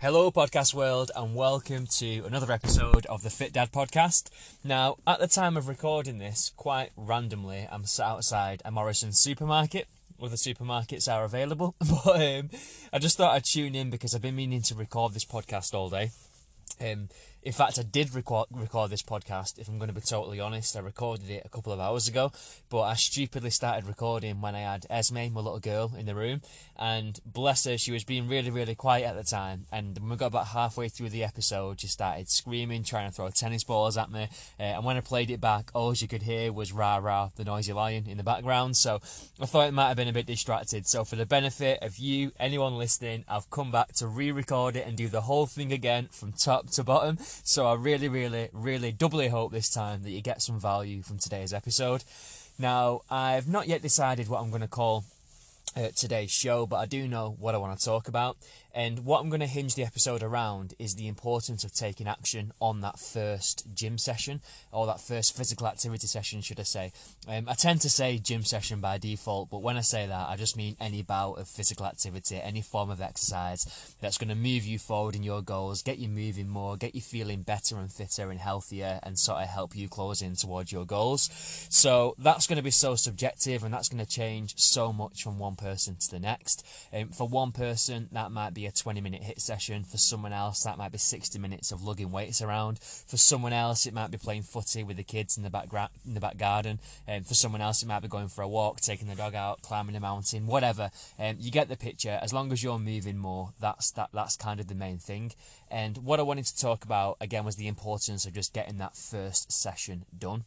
Hello, podcast world, and welcome to another episode of the Fit Dad podcast. Now, at the time of recording this, quite randomly, I'm sat outside a Morrisons supermarket. Other supermarkets are available, but um, I just thought I'd tune in because I've been meaning to record this podcast all day. Um, in fact, I did record, record this podcast, if I'm going to be totally honest. I recorded it a couple of hours ago, but I stupidly started recording when I had Esme, my little girl, in the room. And bless her, she was being really, really quiet at the time. And when we got about halfway through the episode, she started screaming, trying to throw tennis balls at me. Uh, and when I played it back, all she could hear was Raa Raa, the noisy lion in the background. So I thought it might have been a bit distracted. So, for the benefit of you, anyone listening, I've come back to re record it and do the whole thing again from top to bottom. So I really, really, really doubly hope this time that you get some value from today's episode. Now, I've not yet decided what I'm going to call uh, today's show, but I do know what I want to talk about. And what I'm going to hinge the episode around is the importance of taking action on that first gym session, or that first physical activity session, should I say. Um, I tend to say gym session by default, but when I say that, I just mean any bout of physical activity, any form of exercise that's going to move you forward in your goals, get you moving more, get you feeling better and fitter and healthier, and sort of help you close in towards your goals. So that's going to be so subjective, and that's going to change so much from one person to the next. Um, for one person, that might be a 20 minute HIIT session. For someone else, that might be 60 minutes of lugging weights around. For someone else, it might be playing footy with the kids in the back gra- in the back garden. Um, for someone else, it might be going for a walk, taking the dog out, climbing a mountain, whatever. Um, you get the picture. As long as you're moving more, that's that that's kind of the main thing. And what I wanted to talk about again was the importance of just getting that first session done.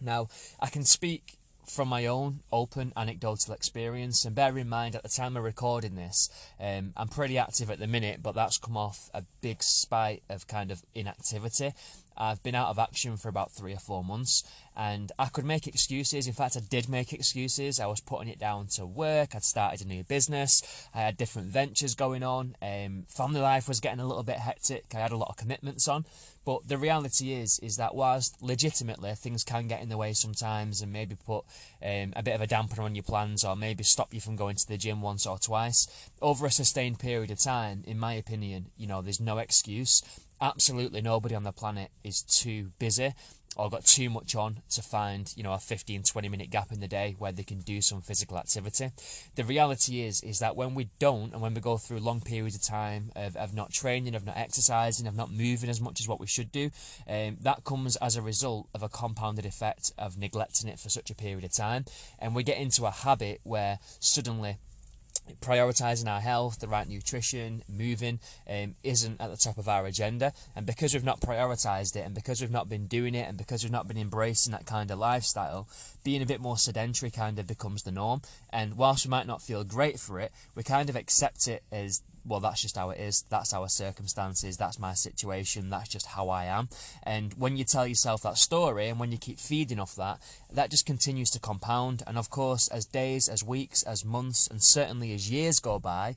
Now, I can speak from my own open anecdotal experience. And bear in mind, at the time of recording this, um, I'm pretty active at the minute, but that's come off a big spite of kind of inactivity. I've been out of action for about three or four months, and I could make excuses. In fact, I did make excuses. I was putting it down to work. I'd started a new business. I had different ventures going on. Um, family life was getting a little bit hectic. I had a lot of commitments on. But the reality is, is that whilst legitimately things can get in the way sometimes, and maybe put um, a bit of a damper on your plans, or maybe stop you from going to the gym once or twice, over a sustained period of time, in my opinion, you know, there's no excuse absolutely nobody on the planet is too busy or got too much on to find you know a 15 20 minute gap in the day where they can do some physical activity. The reality is is that when we don't and when we go through long periods of time of, of not training of not exercising of not moving as much as what we should do um, that comes as a result of a compounded effect of neglecting it for such a period of time. And we get into a habit where suddenly prioritizing our health, the right nutrition, moving um, isn't at the top of our agenda. And because we've not prioritized it, and because we've not been doing it, and because we've not been embracing that kind of lifestyle, being a bit more sedentary kind of becomes the norm. And whilst we might not feel great for it, we kind of accept it as well, that's just how it is. That's our circumstances. That's my situation. That's just how I am. And when you tell yourself that story and when you keep feeding off that, that just continues to compound. And of course, as days, as weeks, as months, and certainly as years go by,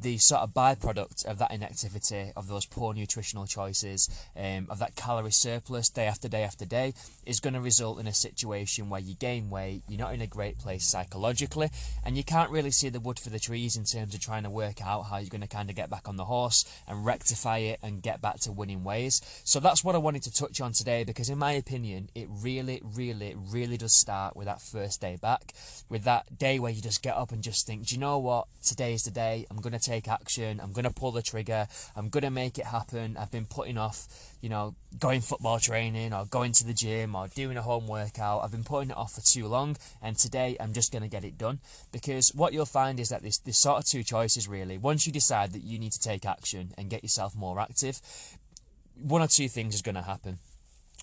the sort of byproduct of that inactivity, of those poor nutritional choices, um, of that calorie surplus day after day after day, is going to result in a situation where you gain weight, you're not in a great place psychologically, and you can't really see the wood for the trees in terms of trying to work out how you're going to kind of get back on the horse and rectify it and get back to winning ways. So that's what I wanted to touch on today because, in my opinion, it really, really, really does start with that first day back, with that day where you just get up and just think, do you know what? Today is the day. I'm going to take action. I'm going to pull the trigger. I'm going to make it happen. I've been putting off, you know, going football training or going to the gym or doing a home workout. I've been putting it off for too long, and today I'm just going to get it done. Because what you'll find is that there's, there's sort of two choices really. Once you decide that you need to take action and get yourself more active, one or two things is going to happen.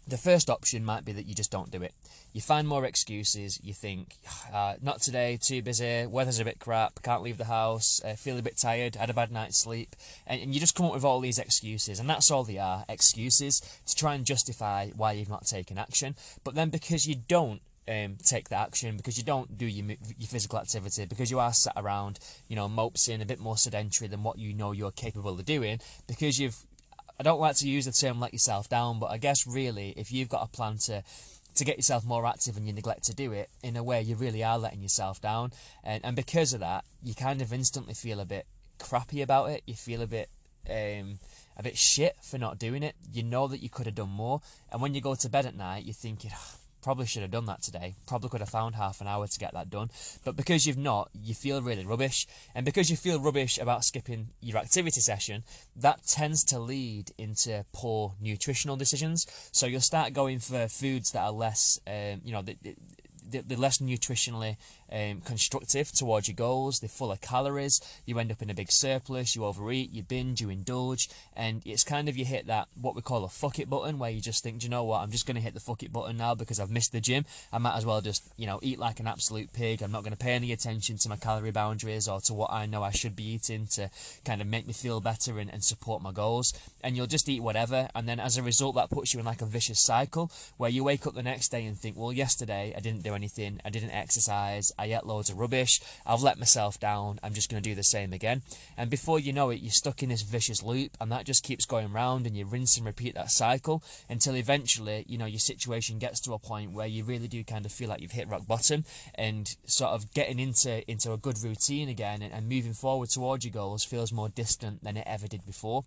The first option might be that you just don't do it. You find more excuses. You think, uh, not today, too busy, weather's a bit crap, can't leave the house, uh, feel a bit tired, had a bad night's sleep. And, and you just come up with all these excuses. And that's all they are excuses to try and justify why you've not taken action. But then because you don't um, take the action because you don't do your, your physical activity because you are sat around you know mopesing a bit more sedentary than what you know you're capable of doing because you've I don't like to use the term let yourself down, but I guess really, if you've got a plan to to get yourself more active and you neglect to do it, in a way you really are letting yourself down. And, and because of that, you kind of instantly feel a bit crappy about it. You feel a bit um, a bit shit for not doing it. You know that you could have done more. And when you go to bed at night, you're thinking, oh, probably should have done that today. Probably could have found half an hour to get that done. But because you've not, you feel really rubbish. And because you feel rubbish about skipping your activity session, that tends to lead into poor nutritional decisions. So you'll start going for foods that are less, um, you know, they're less nutritionally um, constructive towards your goals. They're full of calories. You end up in a big surplus. You overeat. You binge. You indulge, and it's kind of you hit that what we call a fuck it button, where you just think, Do you know what? I'm just going to hit the fuck it button now because I've missed the gym. I might as well just you know eat like an absolute pig. I'm not going to pay any attention to my calorie boundaries or to what I know I should be eating to kind of make me feel better and, and support my goals. And you'll just eat whatever, and then as a result, that puts you in like a vicious cycle where you wake up the next day and think, well, yesterday I didn't do anything. I didn't exercise. I ate loads of rubbish. I've let myself down. I'm just going to do the same again. And before you know it, you're stuck in this vicious loop, and that just keeps going round, and you rinse and repeat that cycle until eventually, you know, your situation gets to a point where you really do kind of feel like you've hit rock bottom, and sort of getting into into a good routine again and, and moving forward towards your goals feels more distant than it ever did before.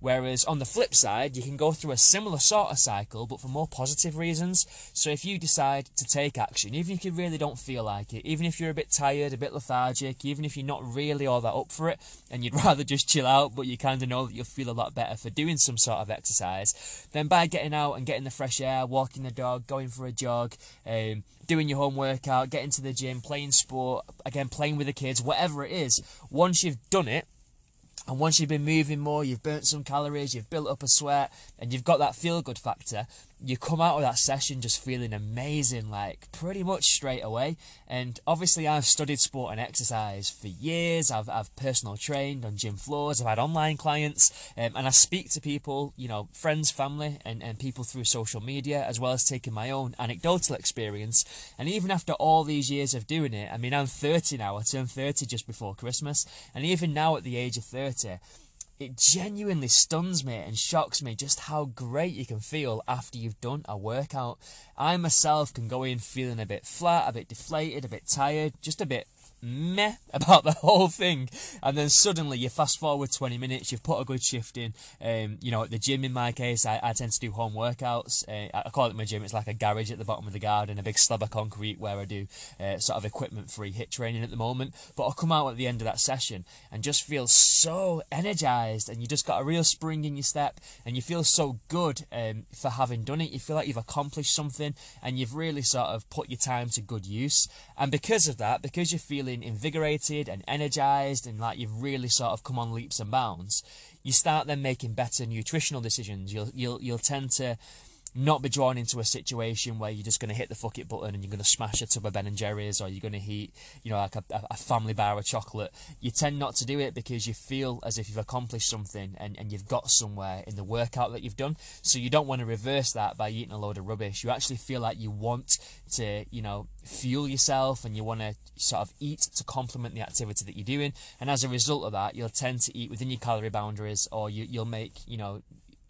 Whereas on the flip side, you can go through a similar sort of cycle, but for more positive reasons. So if you decide to take action, even if you really don't feel like it, even if you're a bit tired, a bit lethargic, even if you're not really all that up for it, and you'd rather just chill out, but you kind of know that you'll feel a lot better for doing some sort of exercise, then by getting out and getting the fresh air, walking the dog, going for a jog, um, doing your home workout, getting to the gym, playing sport, again, playing with the kids, whatever it is, once you've done it, and once you've been moving more, you've burnt some calories, you've built up a sweat, and you've got that feel good factor, you come out of that session just feeling amazing, like pretty much straight away. And obviously, I've studied sport and exercise for years. I've, I've personal trained on gym floors. I've had online clients, um, and I speak to people, you know, friends, family, and, and people through social media, as well as taking my own anecdotal experience. And even after all these years of doing it, I mean, I'm 30 now. I turned 30 just before Christmas, and even now at the age of 30 it genuinely stuns me and shocks me just how great you can feel after you've done a workout. I myself can go in feeling a bit flat, a bit deflated, a bit tired, just a bit meh about the whole thing. And then suddenly you fast forward 20 minutes you've put a good shift in. Um, you know at the gym in my case I, I tend to do home workouts. Uh, I call it my gym. It's like a garage at the bottom of the garden a big slab of concrete where I do uh, sort of equipment free HIIT training at the moment. But I'll come out at the end of that session and just feel so energized and you just got a real spring in your step and you feel so good um, for having done it. You feel like you've accomplished something and you've really sort of put your time to good use. And because of that because you're feeling feeling invigorated and energized and like you've really sort of come on leaps and bounds, you start then making better nutritional decisions. You'll you'll you'll tend to not be drawn into a situation where you're just going to hit the fuck it button and you're going to smash a tub of Ben and Jerry's or you're going to eat, you know, like a, a, family bar of chocolate. You tend not to do it because you feel as if you've accomplished something and, and you've got somewhere in the workout that you've done. So you don't want to reverse that by eating a load of rubbish. You actually feel like you want to, you know, fuel yourself and you want to sort of eat to complement the activity that you're doing. And as a result of that, you'll tend to eat within your calorie boundaries or you, you'll make, you know,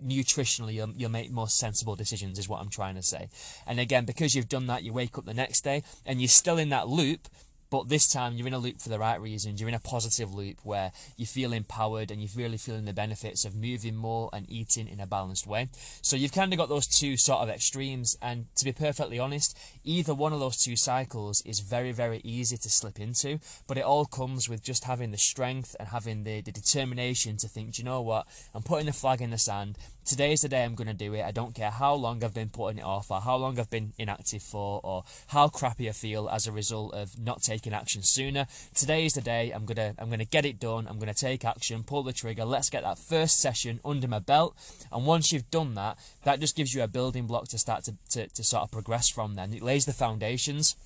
nutritionally you'll, you'll make more sensible decisions is what i'm trying to say. And again because you've done that you wake up the next day and you're still in that loop but this time you're in a loop for the right reasons. You're in a positive loop where you feel empowered and you're really feeling the benefits of moving more and eating in a balanced way. So you've kind of got those two sort of extremes. And to be perfectly honest, either one of those two cycles is very, very easy to slip into. But it all comes with just having the strength and having the, the determination to think, do you know what, I'm putting the flag in the sand today is the day I'm going to do it. I don't care how long I've been putting it off or how long I've been inactive for or how crappy I feel as a result of not taking action sooner. Today is the day I'm to I'm to get it done. I'm to take action, pull the trigger. Let's get that first session under my belt. And once you've done that, that just gives you a building block to start to, to, to sort of progress from then. It lays the foundations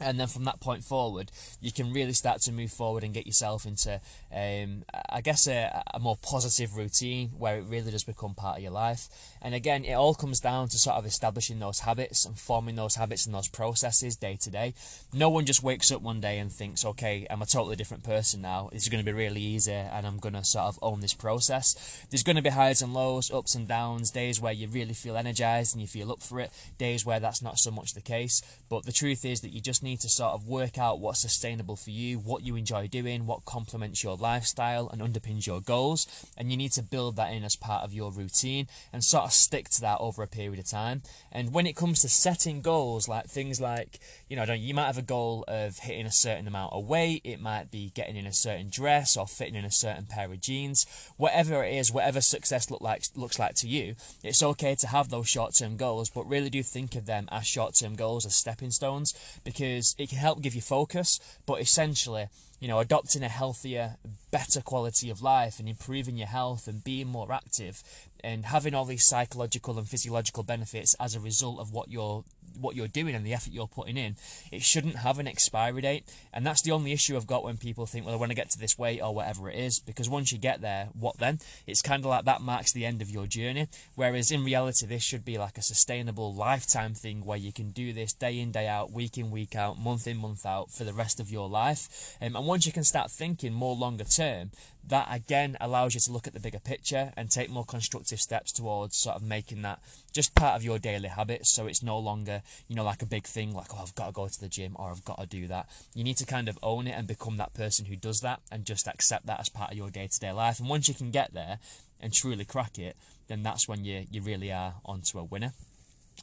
and then from that point forward, you can really start to move forward and get yourself into, um, I guess, a, a, more positive routine where it really does become part of your life. And again, it all comes down to sort of establishing those habits and forming those habits and those processes day to day. No one just wakes up one day and thinks, okay, I'm a totally different person now. It's going to be really easy and I'm going to sort of own this process. There's going to be highs and lows, ups and downs, days where you really feel energized and you feel up for it, days where that's not so much the case. But the truth is that you just need need to sort of work out what's sustainable for you, what you enjoy doing, what complements your lifestyle and underpins your goals, and you need to build that in as part of your routine and sort of stick to that over a period of time. And when it comes to setting goals, like things like, you know, you might have a goal of hitting a certain amount of weight, it might be getting in a certain dress or fitting in a certain pair of jeans, whatever it is, whatever success look like looks like to you, it's okay to have those short-term goals, but really do think of them as short-term goals, as stepping stones, because it can help give you focus, but essentially, you know, adopting a healthier, better quality of life and improving your health and being more active and having all these psychological and physiological benefits as a result of what you're what you're doing and the effort you're putting in, it shouldn't have an expiry date. And that's the only issue I've got when people think, well, I want to get to this weight or whatever it is, because once you get there, what then? It's kind of like that marks the end of your journey. Whereas in reality, this should be like a sustainable lifetime thing where you can do this day in, day out, week in, week out, month in, month out for the rest of your life. Um, and once you can start thinking more longer term, that again allows you to look at the bigger picture and take more constructive steps towards sort of making that just part of your daily habits so it's no longer you know like a big thing like oh i've got to go to the gym or i've got to do that. You need to kind of own it and become that person who does that and just accept that as part of your day-to-day life. And once you can get there and truly crack it then that's when you you really are onto a winner.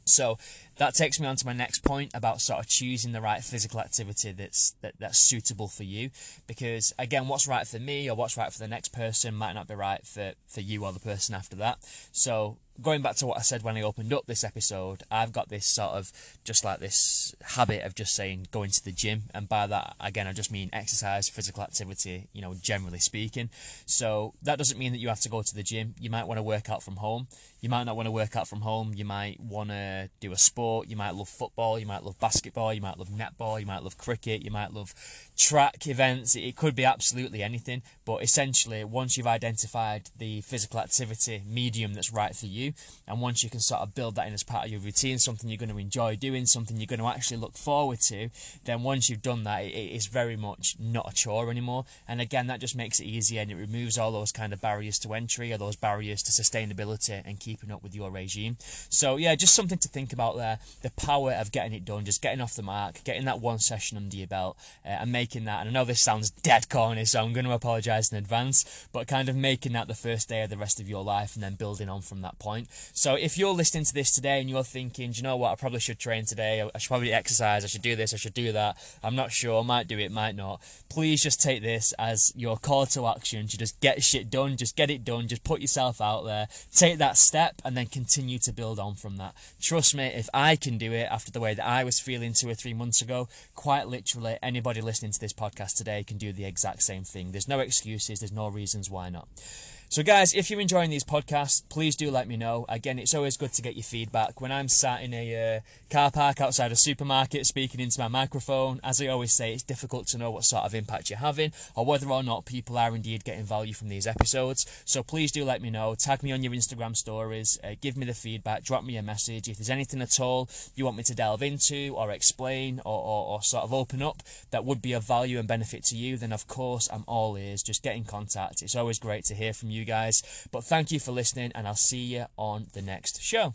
So that takes me on to my next point about sort of choosing the right physical activity that's that, that's suitable for you. Because again what's right for me or what's right for the next person might not be right for for you or the person after that. So going back to what I said when I opened up this episode, I've got this sort of just like this habit of just saying going to the gym, and by that again I just mean exercise, physical activity, you know, generally speaking. So that doesn't mean that you have to go to the gym. You might want to work out from home. You might not want to work out from home. You might want to do a sport. You might love football. You might love basketball. You might love netball. You might love cricket. You might love track events. It could be absolutely anything. But essentially, once you've identified the physical activity medium that's right for you, and once you can sort of build that in as part of your routine, something you're going to enjoy doing, something you're going to actually look forward to, then once you've done that, it is very much not a chore anymore. And again, that just makes it easier and it removes all those kind of barriers to entry or those barriers to sustainability and keeping up with your regime. So yeah, just something to think about there. The power of getting it done, just getting off the mark, getting that one session under your belt, uh, and making that. And I know this sounds dead corny, so I'm going to apologise in advance, but kind of making that the first day of the rest of your life, and then building on from that point. So if you're listening to this today and you're thinking, do you know what, I probably should train today. I should probably exercise. I should do this. I should do that. I'm not sure. I might do it. Might not. Please just take this as your call to action to just get shit done. Just get it done. Just put yourself out there. Take that step and then continue to build on from that. Trust me, if I can do it after the way that I was feeling two or three months ago, quite literally anybody listening to this podcast today can do the exact same thing. There's no excuses, there's no reasons why not. So, guys, if you're enjoying these podcasts, please do let me know. Again, it's always good to get your feedback. When I'm sat in a uh, car park outside a supermarket speaking into my microphone, as I always say, it's difficult to know what sort of impact you're having or whether or not people are indeed getting value from these episodes. So, please do let me know. Tag me on your Instagram stories, uh, give me the feedback, drop me a message. If there's anything at all you want me to delve into or explain or, or, or sort of open up that would be of value and benefit to you, then of course I'm all ears. Just get in contact. It's always great to hear from you you guys. But thank you for listening, and I'll see you on the next show.